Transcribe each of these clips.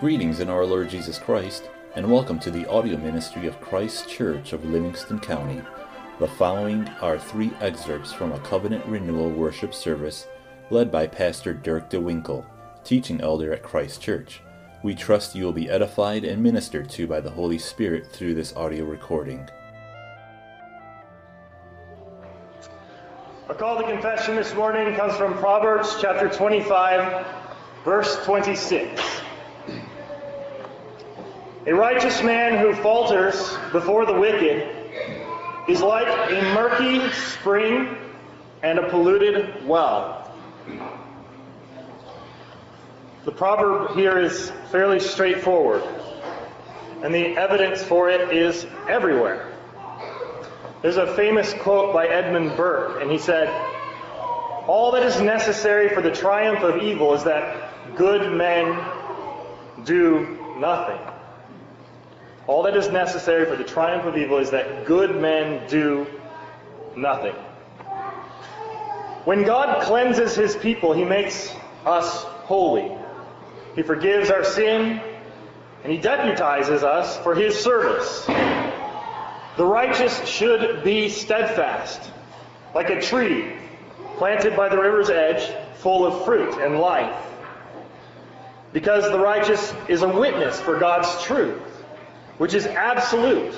Greetings in our Lord Jesus Christ, and welcome to the audio ministry of Christ Church of Livingston County. The following are three excerpts from a covenant renewal worship service led by Pastor Dirk DeWinkle, teaching elder at Christ Church. We trust you will be edified and ministered to by the Holy Spirit through this audio recording. Our call to confession this morning comes from Proverbs chapter 25, verse 26. A righteous man who falters before the wicked is like a murky spring and a polluted well. The proverb here is fairly straightforward, and the evidence for it is everywhere. There's a famous quote by Edmund Burke, and he said, All that is necessary for the triumph of evil is that good men do nothing. All that is necessary for the triumph of evil is that good men do nothing. When God cleanses his people, he makes us holy. He forgives our sin, and he deputizes us for his service. The righteous should be steadfast, like a tree planted by the river's edge, full of fruit and life. Because the righteous is a witness for God's truth, which is absolute.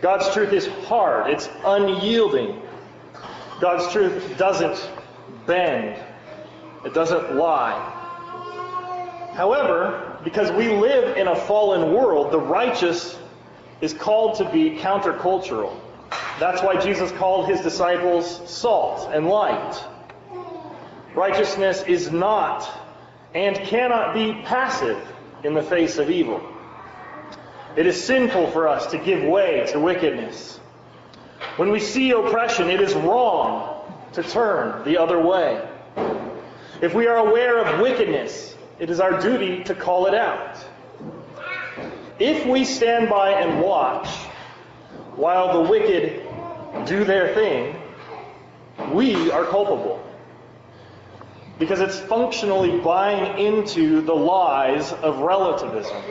God's truth is hard, it's unyielding. God's truth doesn't bend, it doesn't lie. However, because we live in a fallen world, the righteous is called to be countercultural. That's why Jesus called his disciples salt and light. Righteousness is not and cannot be passive in the face of evil. It is sinful for us to give way to wickedness. When we see oppression, it is wrong to turn the other way. If we are aware of wickedness, it is our duty to call it out. If we stand by and watch while the wicked do their thing, we are culpable. Because it's functionally buying into the lies of relativism.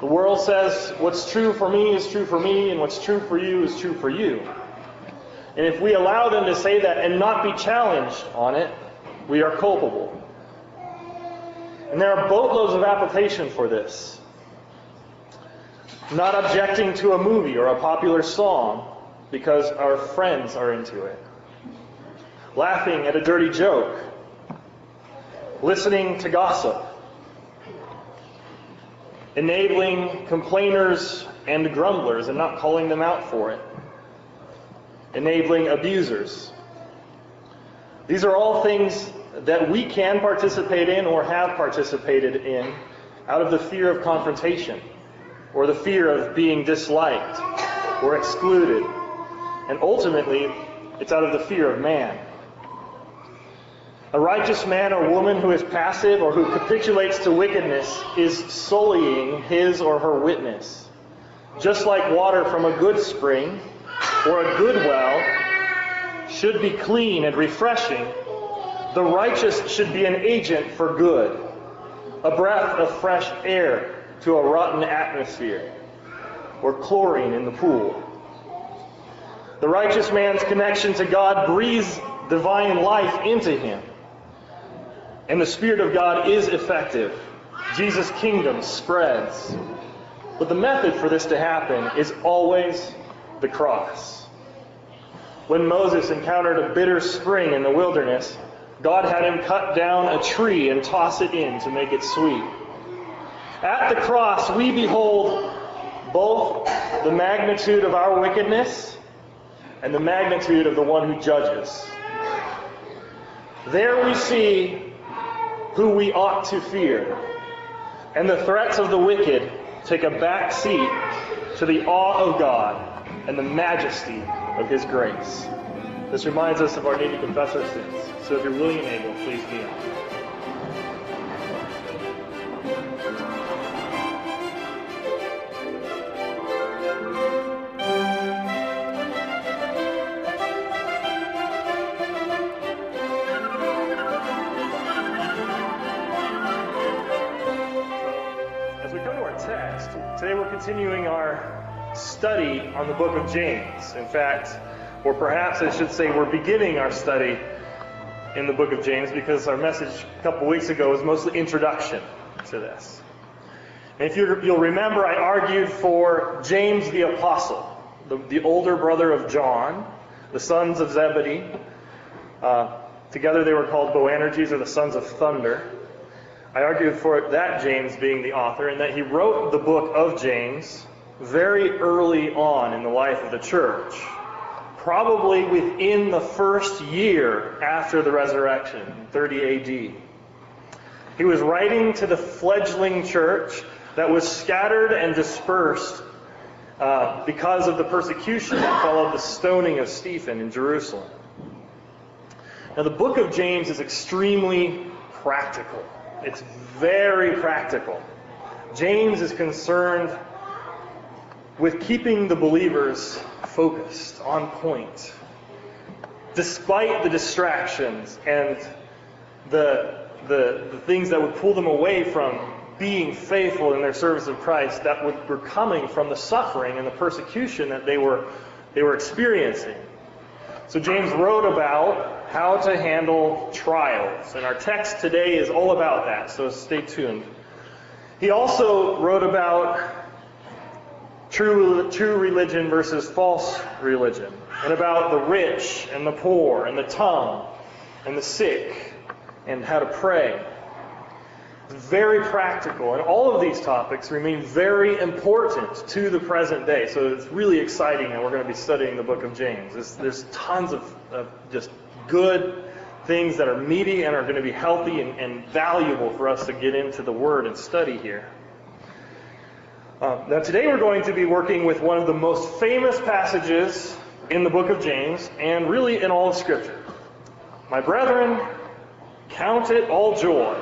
The world says what's true for me is true for me, and what's true for you is true for you. And if we allow them to say that and not be challenged on it, we are culpable. And there are boatloads of application for this not objecting to a movie or a popular song because our friends are into it, laughing at a dirty joke, listening to gossip, enabling complainers and grumblers and not calling them out for it, enabling abusers. These are all things that we can participate in or have participated in out of the fear of confrontation or the fear of being disliked or excluded. And ultimately, it's out of the fear of man. A righteous man or woman who is passive or who capitulates to wickedness is sullying his or her witness. Just like water from a good spring or a good well should be clean and refreshing, the righteous should be an agent for good, a breath of fresh air to a rotten atmosphere or chlorine in the pool. The righteous man's connection to God breathes divine life into him. And the Spirit of God is effective. Jesus' kingdom spreads. But the method for this to happen is always the cross. When Moses encountered a bitter spring in the wilderness, God had him cut down a tree and toss it in to make it sweet. At the cross, we behold both the magnitude of our wickedness and the magnitude of the one who judges. There we see who we ought to fear, and the threats of the wicked take a back seat to the awe of God and the majesty of His grace. This reminds us of our need to confess our sins. So if you're willing and able, please be continuing our study on the book of James. In fact, or perhaps I should say, we're beginning our study in the book of James because our message a couple weeks ago was mostly introduction to this. And if you'll remember, I argued for James the Apostle, the, the older brother of John, the sons of Zebedee. Uh, together they were called Boanerges, or the sons of thunder. I argue for that James being the author, and that he wrote the book of James very early on in the life of the church, probably within the first year after the resurrection, 30 AD. He was writing to the fledgling church that was scattered and dispersed uh, because of the persecution that followed the stoning of Stephen in Jerusalem. Now, the book of James is extremely practical. It's very practical. James is concerned with keeping the believers focused, on point, despite the distractions and the, the, the things that would pull them away from being faithful in their service of Christ that would, were coming from the suffering and the persecution that they were, they were experiencing. So James wrote about how to handle trials, and our text today is all about that, so stay tuned. He also wrote about true, true religion versus false religion, and about the rich and the poor, and the tongue, and the sick, and how to pray very practical, and all of these topics remain very important to the present day. So it's really exciting, and we're going to be studying the book of James. There's, tons of, of, just good things that are meaty and are going to be healthy and, and valuable for us to get into the Word and study here. Uh, now, today we're going to be working with one of the most famous passages in the book of James, and really in all of Scripture. My brethren, count it all joy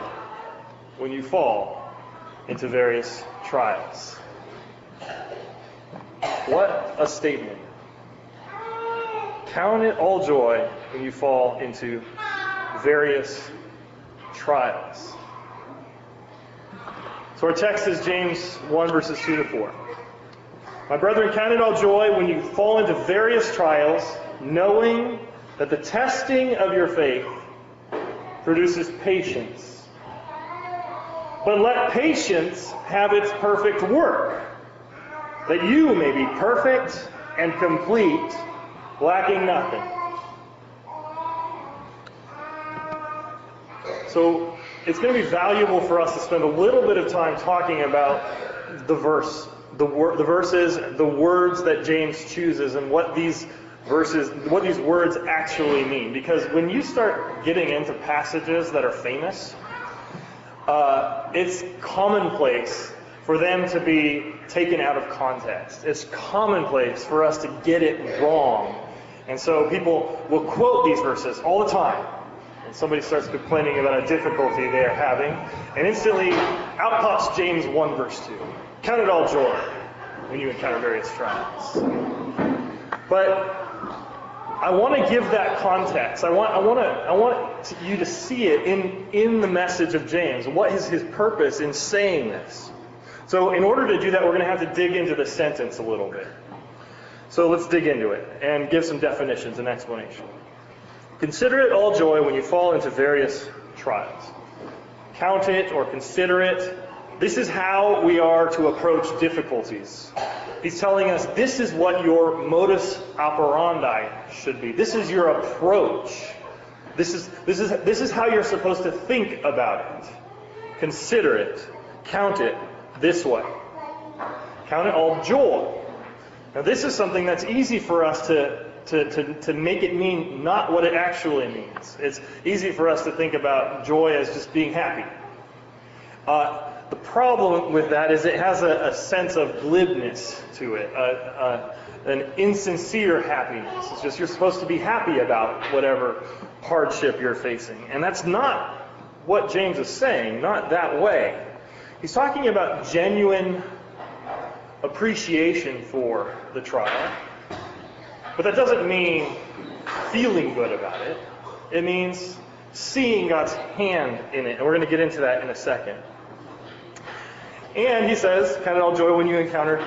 when you fall into various trials. What a statement. Count it all joy when you fall into various trials. So our text is James 1, verses 2 to 4. My brethren, count it all joy when you fall into various trials, knowing that the testing of your faith produces patience. But let patience have its perfect work, that you may be perfect and complete, lacking nothing. So it's going to be valuable for us to spend a little bit of time talking about the verse, the, wor- the verses, the words that James chooses, and what these verses, what these words actually mean. Because when you start getting into passages that are famous, uh, it's commonplace for them to be taken out of context. It's commonplace for us to get it wrong. And so people will quote these verses all the time. And somebody starts complaining about a difficulty they're having, and instantly out pops James 1, verse 2. Count it all joy when you encounter various trials. But I want to give that context. I want, I want, to, I want you to see it in, in the message of James. What is his purpose in saying this? So, in order to do that, we're going to have to dig into the sentence a little bit. So, let's dig into it and give some definitions and explanation. Consider it all joy when you fall into various trials. Count it or consider it. This is how we are to approach difficulties. He's telling us this is what your modus operandi should be. This is your approach. This is, this is, this is how you're supposed to think about it. Consider it. Count it this way. Count it all joy. Now, this is something that's easy for us to, to, to, to make it mean not what it actually means. It's easy for us to think about joy as just being happy. Uh, the problem with that is it has a, a sense of glibness to it, a, a, an insincere happiness. It's just you're supposed to be happy about whatever hardship you're facing. And that's not what James is saying, not that way. He's talking about genuine appreciation for the trial. But that doesn't mean feeling good about it. It means seeing God's hand in it. And we're going to get into that in a second. And he says, count it all joy when you encounter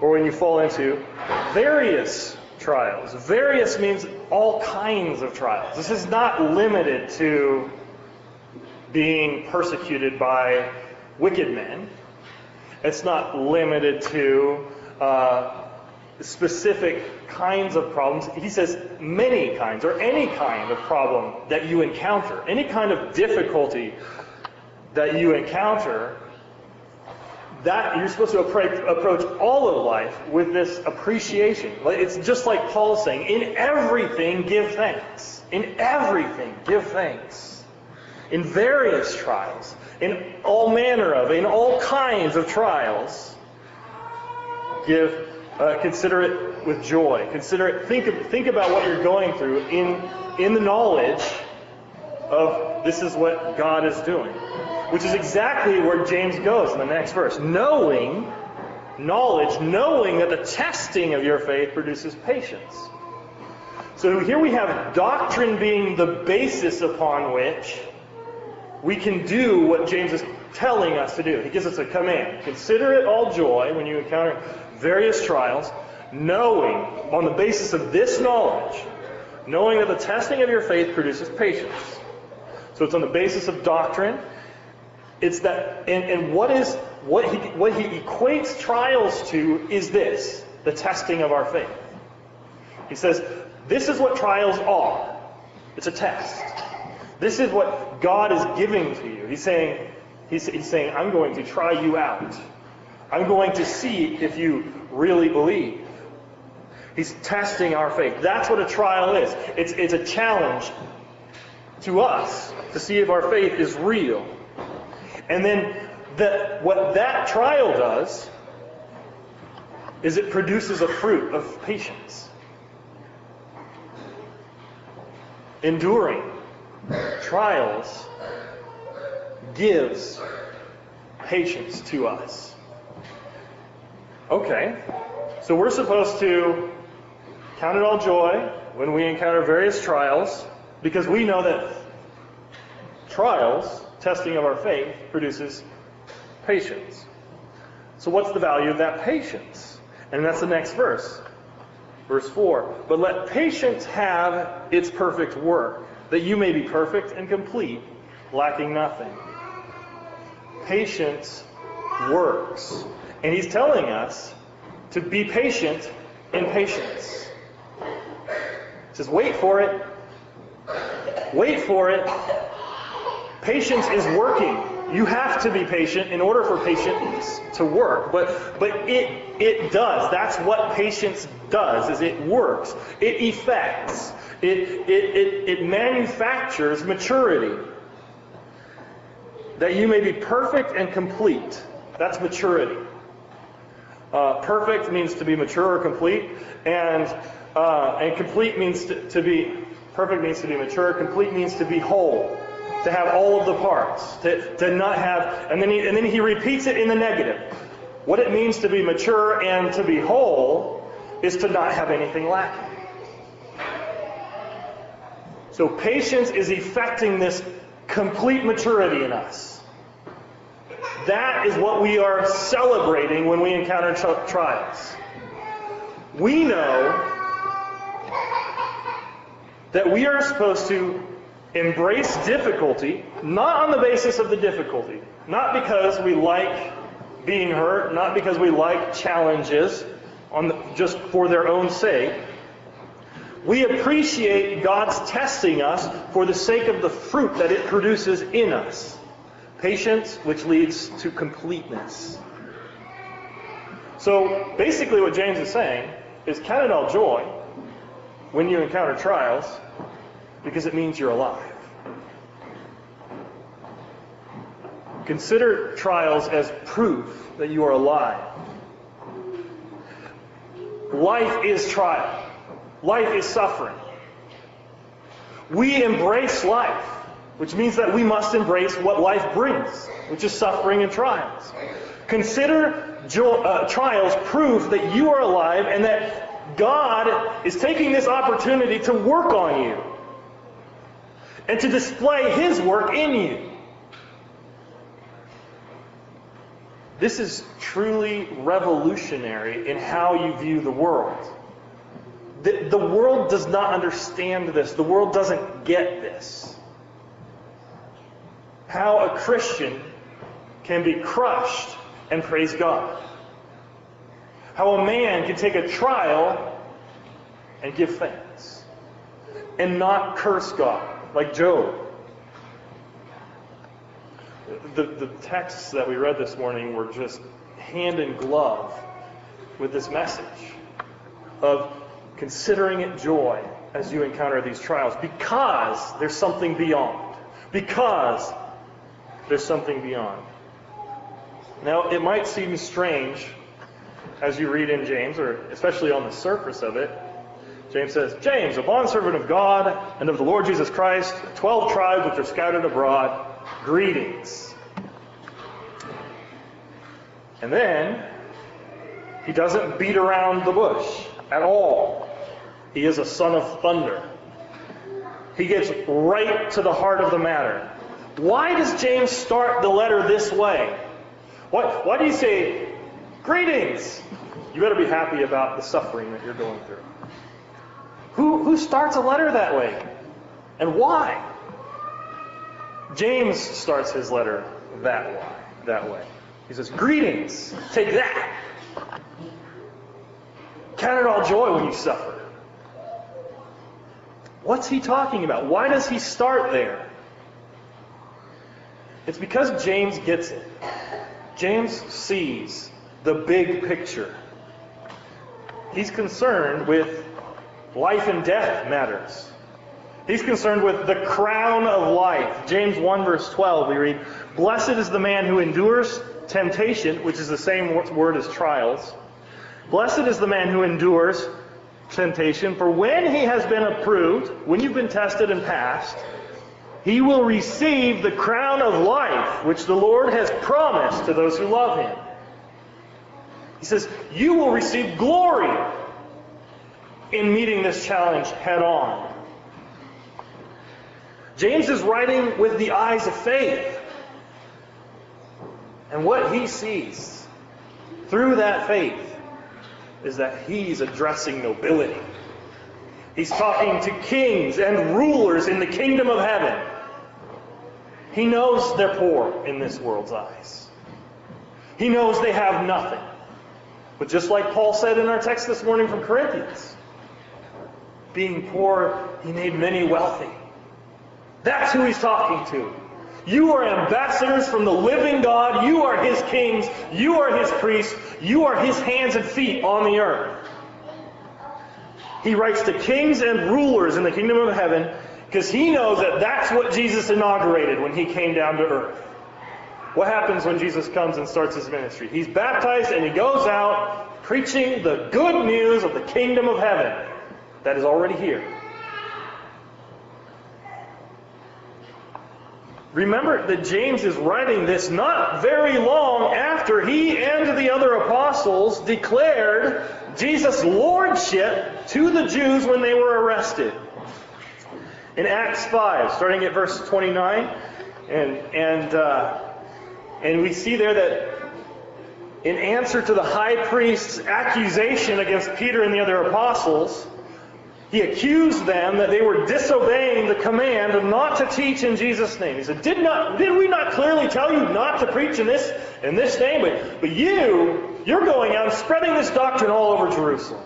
or when you fall into various trials. Various means all kinds of trials. This is not limited to being persecuted by wicked men. It's not limited to uh, specific kinds of problems. He says many kinds or any kind of problem that you encounter, any kind of difficulty that you encounter, that you're supposed to approach, all of life with this appreciation. It's just like Paul saying, in everything give thanks. In everything give thanks. In various trials, in all manner of, in all kinds of trials, give uh, consider it with joy. Consider it. Think think about what you're going through in in the knowledge of this is what God is doing, which is exactly where James goes in the next verse. Knowing knowledge, knowing that the testing of your faith produces patience. So here we have doctrine being the basis upon which we can do what James is telling us to do. He gives us a command. Consider it all joy when you encounter various trials, knowing, on the basis of this knowledge, knowing that the testing of your faith produces patience. So it's on the basis of doctrine. It's that, and, and what is what he what he equates trials to is this: the testing of our faith. He says, this is what trials are. It's a test. This is what God is giving to you. He's saying, he's, he's saying, I'm going to try you out. I'm going to see if you really believe. He's testing our faith. That's what a trial is. It's, it's a challenge to us to see if our faith is real. And then that what that trial does is it produces a fruit of patience. Enduring trials gives patience to us. Okay, so we're supposed to count it all joy when we encounter various trials because we know that trials, testing of our faith, produces patience. So, what's the value of that patience? And that's the next verse. Verse 4 But let patience have its perfect work, that you may be perfect and complete, lacking nothing. Patience works. And he's telling us to be patient in patience. He says, wait for it. Wait for it. Patience is working. You have to be patient in order for patience to work. But but it it does. That's what patience does, is it works. It effects. It it it, it manufactures maturity. That you may be perfect and complete. That's maturity. Uh, perfect means to be mature or complete, and uh, and complete means to, to, be perfect means to be mature. Complete means to be whole, to have all of the parts, to, to not have. And then he, and then he repeats it in the negative. What it means to be mature and to be whole is to not have anything lacking. So patience is effecting this complete maturity in us. That is what we are celebrating when we encounter trials. We know that we are supposed to embrace difficulty, not on the basis of the difficulty, not because we like being hurt, not because we like challenges on the, just for their own sake. We appreciate God's testing us for the sake of the fruit that it produces in us. Patience, which leads to completeness. So basically, what James is saying is count it all joy when you encounter trials because it means you're alive. Consider trials as proof that you are alive. Life is trial, life is suffering. We embrace life which means that we must embrace what life brings, which is suffering and trials. Consider jo- uh, trials proof that you are alive and that God is taking this opportunity to work on you and to display His work in you. This is truly revolutionary in how you view the world. The, the world does not understand this. The world doesn't get this. How a Christian can be crushed and praise God. How a man can take a trial and give thanks. And not curse God, like Job. The, the texts that we read this morning were just hand in glove with this message of considering it joy as you encounter these trials because there's something beyond. Because there's something beyond. Now, it might seem strange as you read in James, or especially on the surface of it. James says, James, a bondservant of God and of the Lord Jesus Christ, 12 tribes which are scattered abroad, greetings. And then, he doesn't beat around the bush at all. He is a son of thunder. He gets right to the heart of the matter. Why does James start the letter this way? Why, why do you say, Greetings? You better be happy about the suffering that you're going through. Who, who starts a letter that way? And why? James starts his letter that way. That way. He says, Greetings. Take that. Count it all joy when you suffer. What's he talking about? Why does he start there? It's because James gets it. James sees the big picture. He's concerned with life and death matters. He's concerned with the crown of life. James 1, verse 12, we read, Blessed is the man who endures temptation, which is the same word as trials. Blessed is the man who endures temptation, for when he has been approved, when you've been tested and passed, he will receive the crown of life which the Lord has promised to those who love him. He says, You will receive glory in meeting this challenge head on. James is writing with the eyes of faith. And what he sees through that faith is that he's addressing nobility. He's talking to kings and rulers in the kingdom of heaven. He knows they're poor in this world's eyes. He knows they have nothing. But just like Paul said in our text this morning from Corinthians, being poor, he made many wealthy. That's who he's talking to. You are ambassadors from the living God. You are his kings. You are his priests. You are his hands and feet on the earth. He writes to kings and rulers in the kingdom of heaven because he knows that that's what Jesus inaugurated when he came down to earth. What happens when Jesus comes and starts his ministry? He's baptized and he goes out preaching the good news of the kingdom of heaven that is already here. Remember that James is writing this not very long after he and the other apostles declared Jesus' lordship to the Jews when they were arrested. In Acts 5, starting at verse 29, and, and, uh, and we see there that in answer to the high priest's accusation against Peter and the other apostles, he accused them that they were disobeying the command not to teach in Jesus' name. He said, Did not did we not clearly tell you not to preach in this in this name? But, but you, you're going out and spreading this doctrine all over Jerusalem.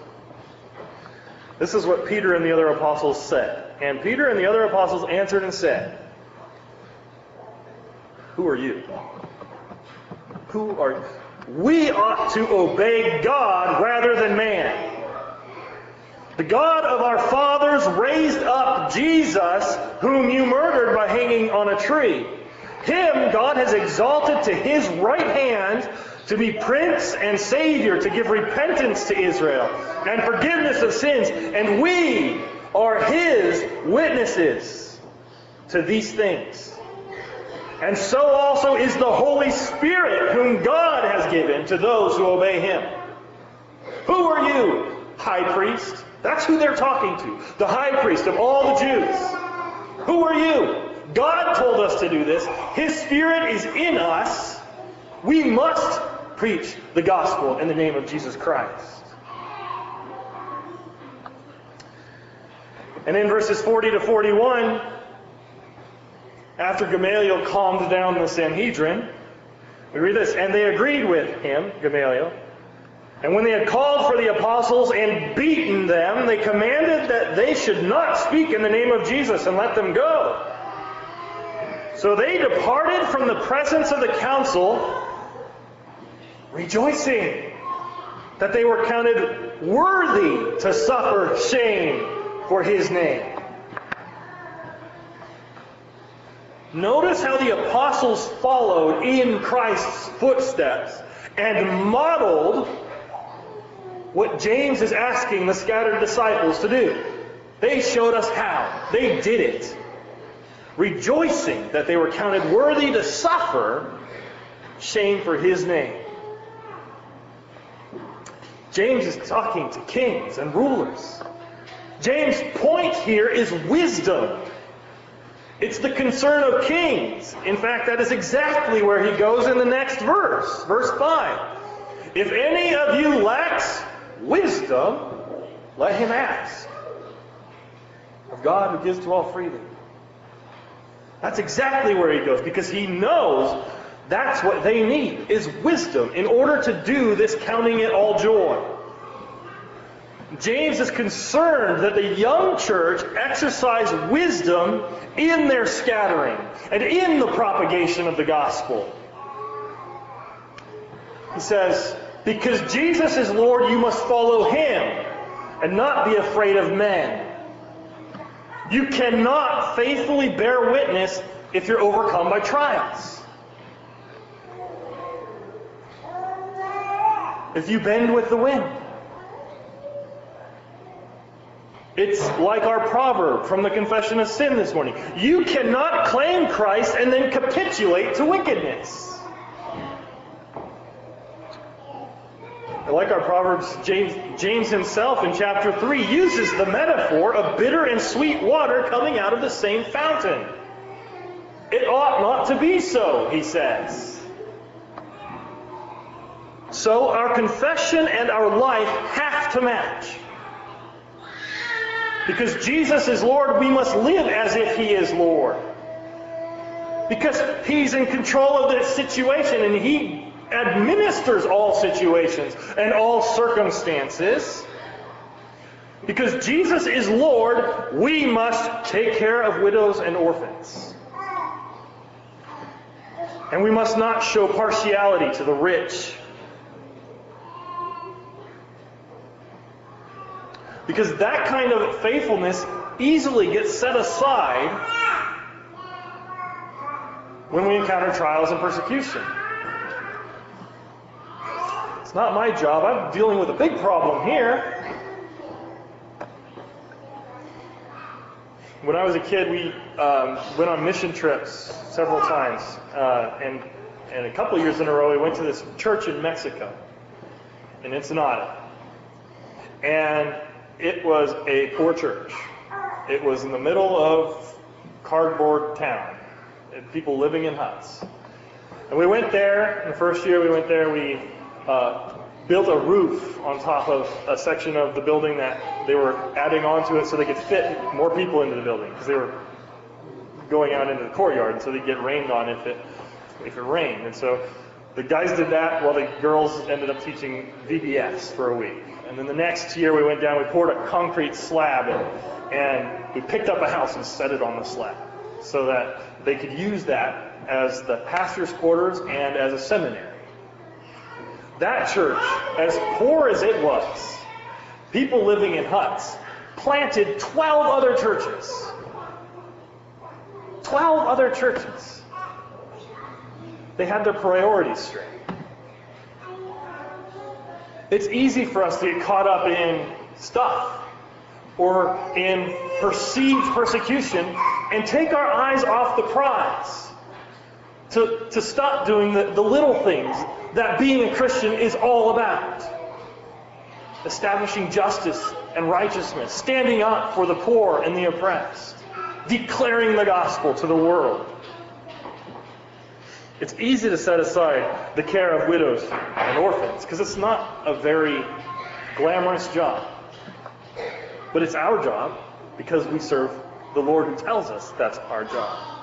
This is what Peter and the other apostles said. And Peter and the other apostles answered and said, Who are you? Who are you? We ought to obey God rather than man. The God of our fathers raised up Jesus, whom you murdered by hanging on a tree. Him God has exalted to his right hand to be prince and savior, to give repentance to Israel and forgiveness of sins. And we are his witnesses to these things. And so also is the Holy Spirit, whom God has given to those who obey him. Who are you, high priest? That's who they're talking to. The high priest of all the Jews. Who are you? God told us to do this. His Spirit is in us. We must preach the gospel in the name of Jesus Christ. And in verses 40 to 41, after Gamaliel calmed down the Sanhedrin, we read this, and they agreed with him, Gamaliel. And when they had called for the apostles and beaten them, they commanded that they should not speak in the name of Jesus and let them go. So they departed from the presence of the council, rejoicing that they were counted worthy to suffer shame for his name. Notice how the apostles followed in Christ's footsteps and modeled what James is asking the scattered disciples to do. They showed us how. They did it. Rejoicing that they were counted worthy to suffer shame for his name. James is talking to kings and rulers. James' point here is wisdom. It's the concern of kings. In fact, that is exactly where he goes in the next verse, verse 5. If any of you lacks wisdom, let him ask of God who gives to all freely. That's exactly where he goes because he knows that's what they need is wisdom in order to do this counting it all joy. James is concerned that the young church exercise wisdom in their scattering and in the propagation of the gospel. He says, Because Jesus is Lord, you must follow him and not be afraid of men. You cannot faithfully bear witness if you're overcome by trials. If you bend with the wind. It's like our proverb from the Confession of Sin this morning. You cannot claim Christ and then capitulate to wickedness. Like our Proverbs, James, James himself in chapter 3 uses the metaphor of bitter and sweet water coming out of the same fountain. It ought not to be so, he says. So our confession and our life have to match. Because Jesus is Lord, we must live as if He is Lord. Because He's in control of this situation and He administers all situations and all circumstances. Because Jesus is Lord, we must take care of widows and orphans. And we must not show partiality to the rich. Because that kind of faithfulness easily gets set aside when we encounter trials and persecution. Not my job. I'm dealing with a big problem here. When I was a kid, we um, went on mission trips several times, uh, and and a couple years in a row, we went to this church in Mexico, in Ensenada, and it was a poor church. It was in the middle of cardboard town, people living in huts. And we went there. The first year we went there, we uh, built a roof on top of a section of the building that they were adding onto it so they could fit more people into the building because they were going out into the courtyard, and so they'd get rained on if it if it rained. And so the guys did that while the girls ended up teaching VBS for a week. And then the next year we went down, we poured a concrete slab and we picked up a house and set it on the slab so that they could use that as the pastor's quarters and as a seminary. That church, as poor as it was, people living in huts, planted 12 other churches. 12 other churches. They had their priorities straight. It's easy for us to get caught up in stuff or in perceived persecution and take our eyes off the prize. To, to stop doing the, the little things that being a Christian is all about. Establishing justice and righteousness, standing up for the poor and the oppressed, declaring the gospel to the world. It's easy to set aside the care of widows and orphans because it's not a very glamorous job. But it's our job because we serve the Lord who tells us that's our job.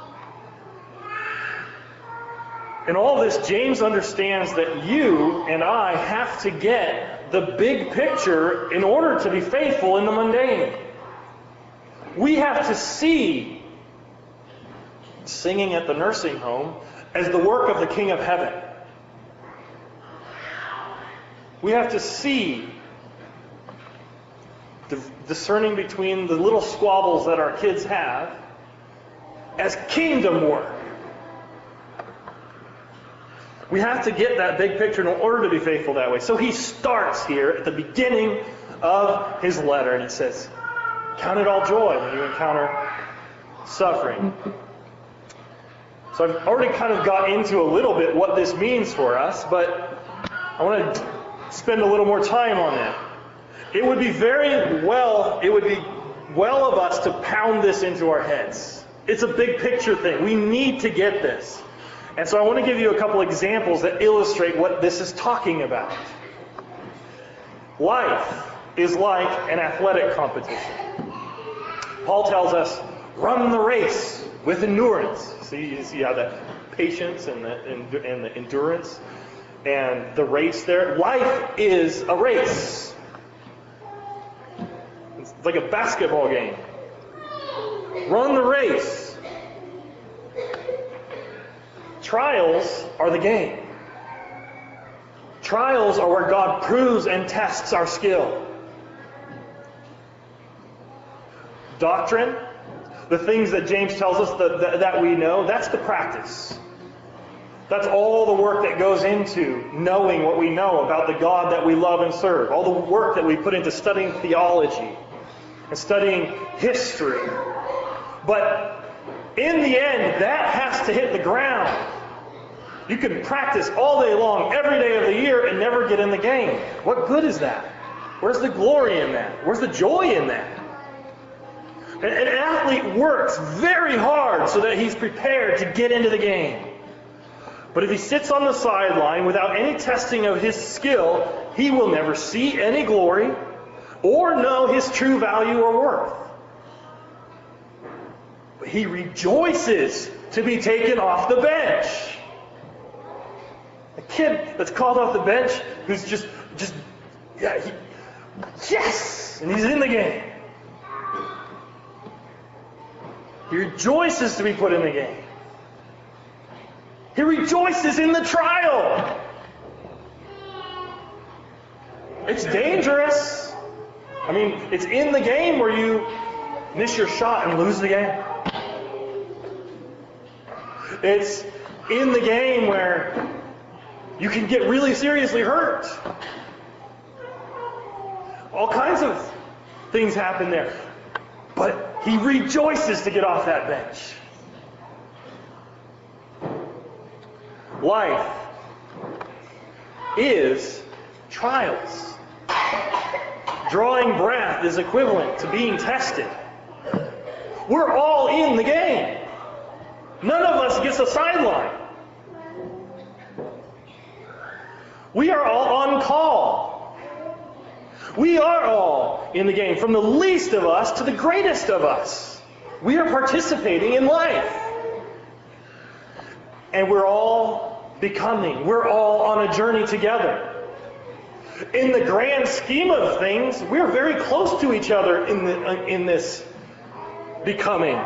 In all this, James understands that you and I have to get the big picture in order to be faithful in the mundane. We have to see singing at the nursing home as the work of the King of Heaven. We have to see discerning between the little squabbles that our kids have as kingdom work. We have to get that big picture in order to be faithful that way. So he starts here at the beginning of his letter, and it says, Count it all joy when you encounter suffering. So I've already kind of got into a little bit what this means for us, but I want to spend a little more time on that. It would be very well, it would be well of us to pound this into our heads. It's a big picture thing. We need to get this. And so I want to give you a couple examples that illustrate what this is talking about. Life is like an athletic competition. Paul tells us, run the race with endurance. See, you see how that patience and the, and the endurance and the race there. Life is a race. It's like a basketball game. Run the race. Trials are the game. Trials are where God proves and tests our skill. Doctrine, the things that James tells us that, that, that, we know, that's the practice. That's all the work that goes into knowing what we know about the God that we love and serve. All the work that we put into studying theology and studying history. But in the end, that has to hit the ground. You can practice all day long, every day of the year, and never get in the game. What good is that? Where's the glory in that? Where's the joy in that? An athlete works very hard so that he's prepared to get into the game. But if he sits on the sideline without any testing of his skill, he will never see any glory or know his true value or worth. He rejoices to be taken off the bench. A kid that's called off the bench who's just, just, yeah, he, yes, and he's in the game. He rejoices to be put in the game. He rejoices in the trial. It's dangerous. I mean, it's in the game where you miss your shot and lose the game. It's in the game where you can get really seriously hurt. All kinds of things happen there. But he rejoices to get off that bench. Life is trials. Drawing breath is equivalent to being tested. We're all in the game. None of us gets a sideline. We are all on call. We are all in the game, from the least of us to the greatest of us. We are participating in life. And we're all becoming, we're all on a journey together. In the grand scheme of things, we're very close to each other in, the, uh, in this becoming.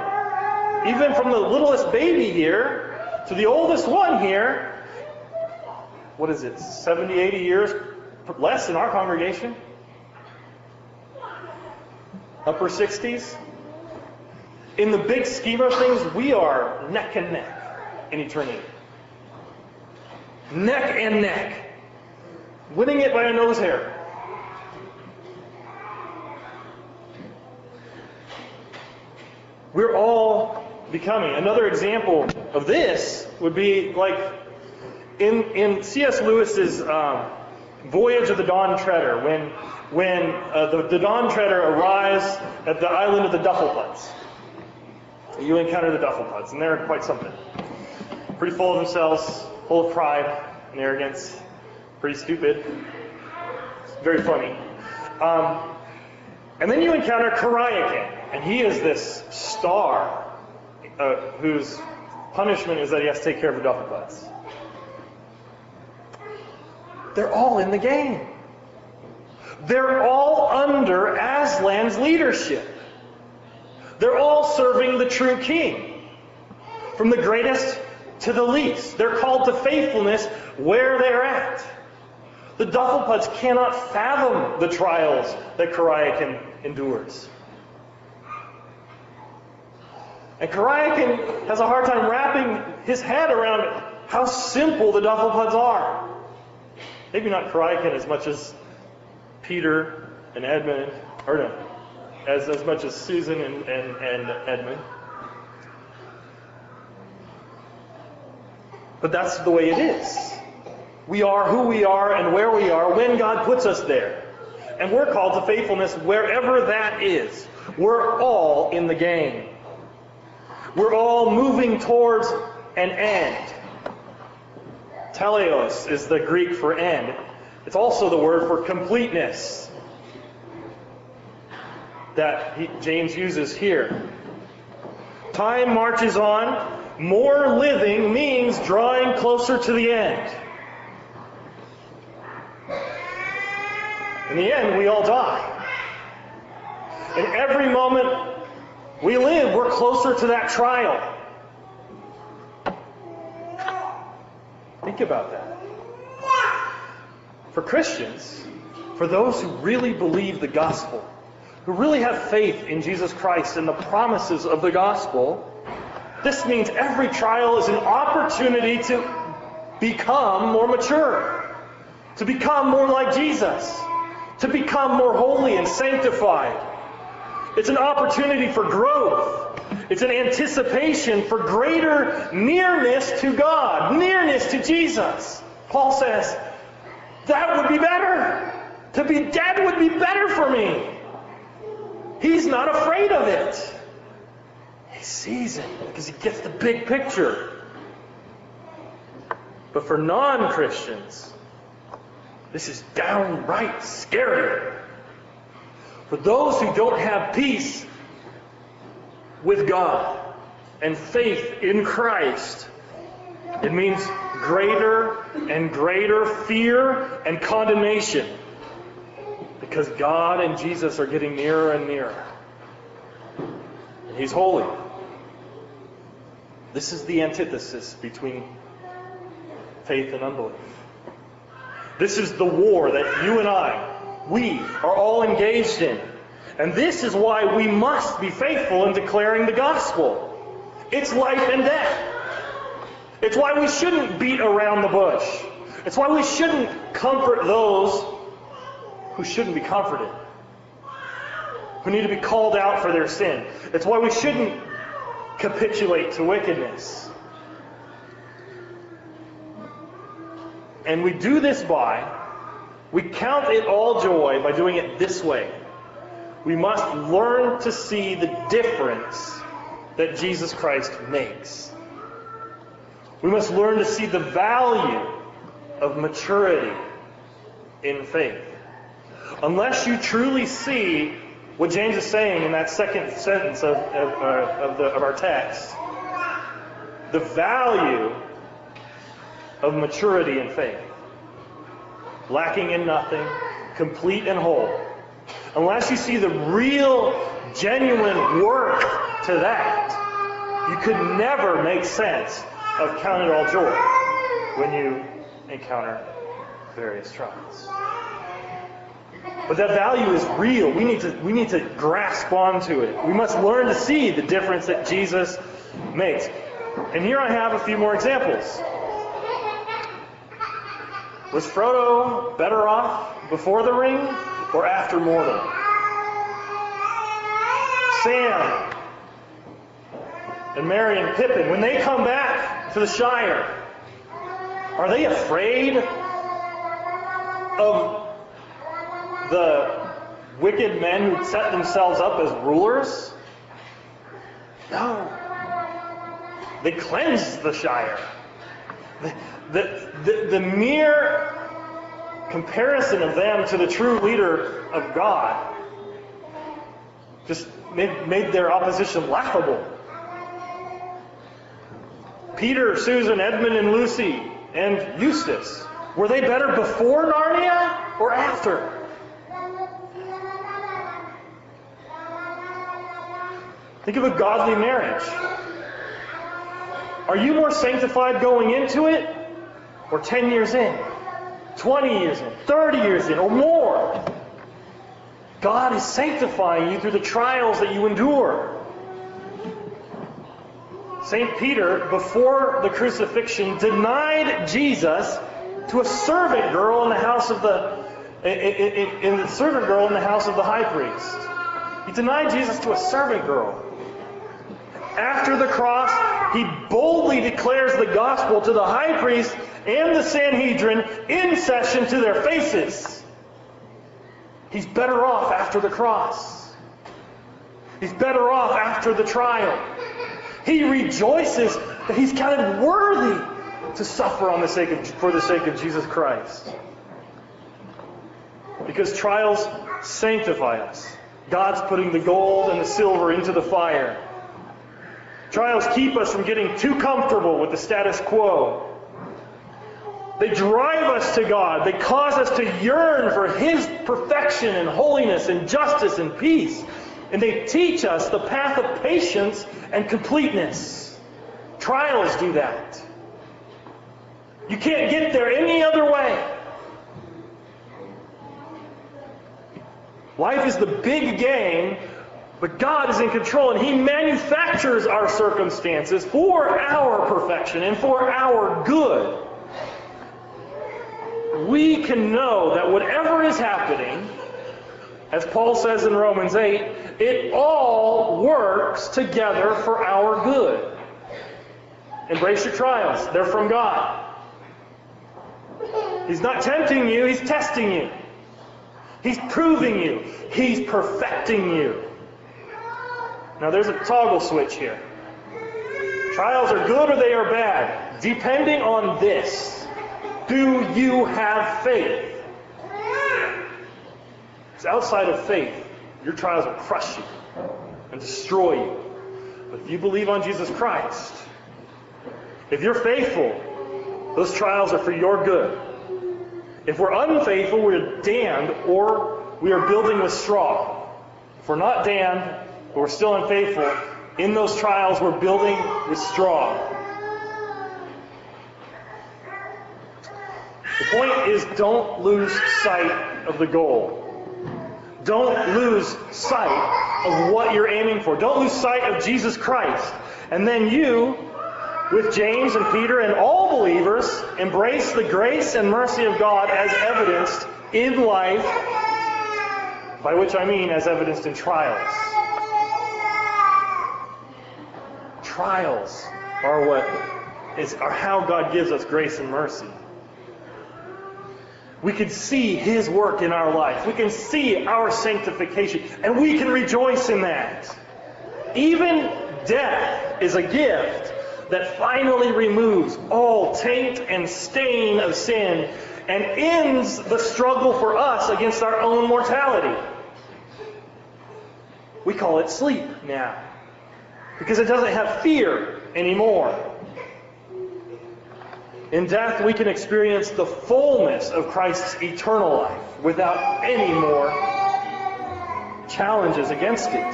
Even from the littlest baby here to the oldest one here, what is it, 70, 80 years less in our congregation? upper 60s. In the big scheme of things, we are neck and neck in eternity. Neck and neck. Winning it by a nose hair. We're all becoming. Another example of this would be like in, in C.S. Lewis's um, Voyage of the Dawn Treader, when when uh, the, the Dawn Treader arrives at the island of the Dufflepuds. You encounter the Dufflepuds, and they're quite something. pretty full of themselves, full of pride and arrogance, pretty stupid. Very funny. Um, and then you encounter Coriakin, and he is this star uh, whose punishment is that he has to take care of the Dufflepuds. They're all in the game. They're all under Aslan's leadership. They're all serving the true king, from the greatest to the least. They're called to faithfulness where they're at. The Dufflepuds cannot fathom the trials that Coriakin endures. And Coriakin has a hard time wrapping his head around how simple the Dufflepuds are. Maybe not Coriakin as much as Peter and Edmund, or no, as, as much as Susan and, and, and Edmund. But that's the way it is. We are who we are and where we are when God puts us there. And we're called to faithfulness wherever that is. We're all in the game. We're all moving towards an end. Teleos is the Greek for end. It's also the word for completeness that he, James uses here. Time marches on. More living means drawing closer to the end. In the end, we all die. In every moment we live, we're closer to that trial. Think about that. For Christians, for those who really believe the gospel, who really have faith in Jesus Christ and the promises of the gospel, this means every trial is an opportunity to become more mature, to become more like Jesus, to become more holy and sanctified. It's an opportunity for growth. It's an anticipation for greater nearness to God, nearness to Jesus. Paul says, that would be better. To be dead would be better for me. He's not afraid of it. He sees it because he gets the big picture. But for non Christians, this is downright scary. For those who don't have peace with God and faith in Christ, it means greater and greater fear and condemnation because God and Jesus are getting nearer and nearer. And He's holy. This is the antithesis between faith and unbelief. This is the war that you and I, we, are all engaged in. And this is why we must be faithful in declaring the gospel. It's life and death. It's why we shouldn't beat around the bush. It's why we shouldn't comfort those who shouldn't be comforted, who need to be called out for their sin. It's why we shouldn't capitulate to wickedness. And we do this by, we count it all joy by doing it this way. We must learn to see the difference that Jesus Christ makes. We must learn to see the value of maturity in faith. Unless you truly see what James is saying in that second sentence of, of, uh, of, the, of our text, the value of maturity in faith, lacking in nothing, complete and whole. Unless you see the real, genuine work to that, you could never make sense of count it all joy when you encounter various trials. But that value is real. We need to we need to grasp onto it. We must learn to see the difference that Jesus makes. And here I have a few more examples. Was Frodo better off before the ring or after Mordor? Sam and Merry and Pippin, when they come back to the Shire, are they afraid of the wicked men who set themselves up as rulers? No. They cleansed the Shire. The, the, the, mere comparison of them to the true leader of God just made, made their opposition laughable. Peter, Susan, Edmund, and Lucy, and Eustace, were they better before Narnia or after? Think of a godly marriage. Are you more sanctified going into it or 10 years in, 20 years in, 30 years in, or more? God is sanctifying you through the trials that you endure. St. Peter, before the crucifixion, denied Jesus to a servant girl in the house of the in, in, in the servant girl in the house of the high priest. He denied Jesus to a servant girl. After the cross, he boldly declares the gospel to the high priest and the Sanhedrin in session to their faces. He's better off after the cross. He's better off after the trial. He rejoices that he's counted worthy to suffer on the sake of, for the sake of Jesus Christ. Because trials sanctify us. God's putting the gold and the silver into the fire. Trials keep us from getting too comfortable with the status quo. They drive us to God. They cause us to yearn for His perfection and holiness and justice and peace. And they teach us the path of patience and completeness. Trials do that. You can't get there any other way. Life is the big game but God is in control and He manufactures our circumstances for our perfection and for our good. We can know that whatever is happening, as Paul says in Romans 8, it all works together for our good. Embrace your trials, they're from God. He's not tempting you, He's testing you. He's proving you, He's perfecting you. Now there's a toggle switch here. Trials are good or they are bad, depending on this. Do you have faith? It's outside of faith. Your trials will crush you and destroy you. But if you believe on Jesus Christ, if you're faithful, those trials are for your good. If we're unfaithful, we're damned or we are building with straw. If we're not damned, but we're still unfaithful, in those trials we're building with straw. The point is don't lose sight of the goal. Don't lose sight of what you're aiming for. Don't lose sight of Jesus Christ. And then you, with James and Peter and all believers, embrace the grace and mercy of God as evidenced in life, by which I mean as evidenced in trials. Trials are what is are how God gives us grace and mercy. We can see His work in our life. We can see our sanctification, and we can rejoice in that. Even death is a gift that finally removes all taint and stain of sin and ends the struggle for us against our own mortality. We call it sleep now because it doesn't have fear anymore. In death, we can experience the fullness of Christ's eternal life without any more challenges against it.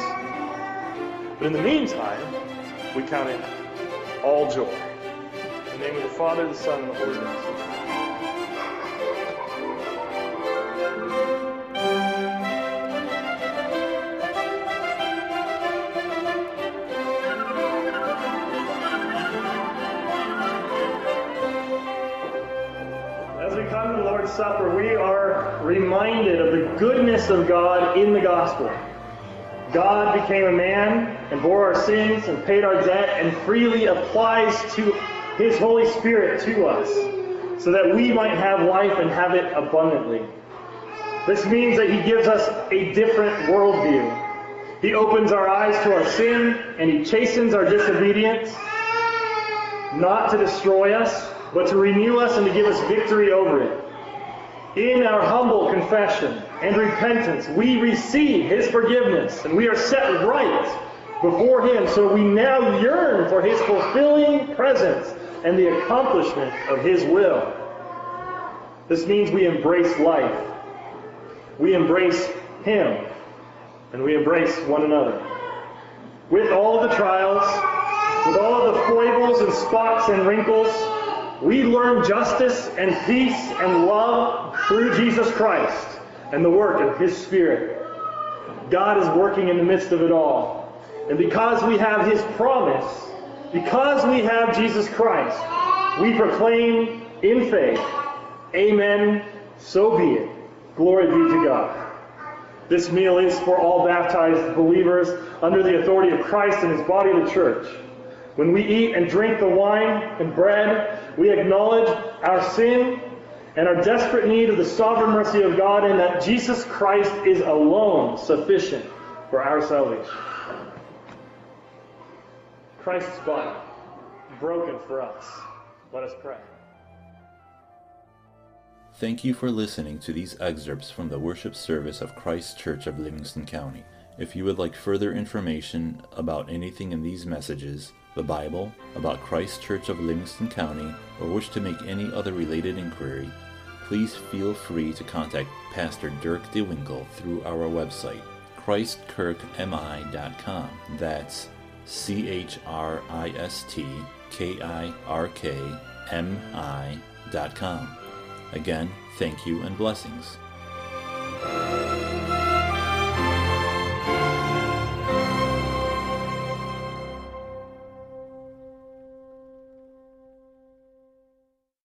But in the meantime, we count it all joy. In the name of the Father, the Son, and the Holy Ghost. Supper, we are reminded of the goodness of God in the gospel. God became a man and bore our sins and paid our debt and freely applies to his Holy Spirit to us so that we might have life and have it abundantly. This means that he gives us a different worldview. He opens our eyes to our sin and he chastens our disobedience, not to destroy us, but to renew us and to give us victory over it. In our humble confession and repentance, we receive His forgiveness and we are set right before Him. So we now yearn for His fulfilling presence and the accomplishment of His will. This means we embrace life. We embrace Him. And we embrace one another. With all the trials, with all the foibles and spots and wrinkles, we learn justice and peace and love through Jesus Christ and the work of His Spirit. God is working in the midst of it all. And because we have His promise, because we have Jesus Christ, we proclaim in faith, Amen, so be it. Glory be to God. This meal is for all baptized believers under the authority of Christ and His body, the church. When we eat and drink the wine and bread, we acknowledge our sin and our desperate need of the sovereign mercy of God, and that Jesus Christ is alone sufficient for our salvation. Christ's body, broken for us. Let us pray. Thank you for listening to these excerpts from the worship service of Christ Church of Livingston County. If you would like further information about anything in these messages, the Bible, about Christ Church of Livingston County, or wish to make any other related inquiry, please feel free to contact Pastor Dirk DeWinkle through our website, christkirkmi.com. That's C H R I S T K I R K M I dot com. Again, thank you and blessings.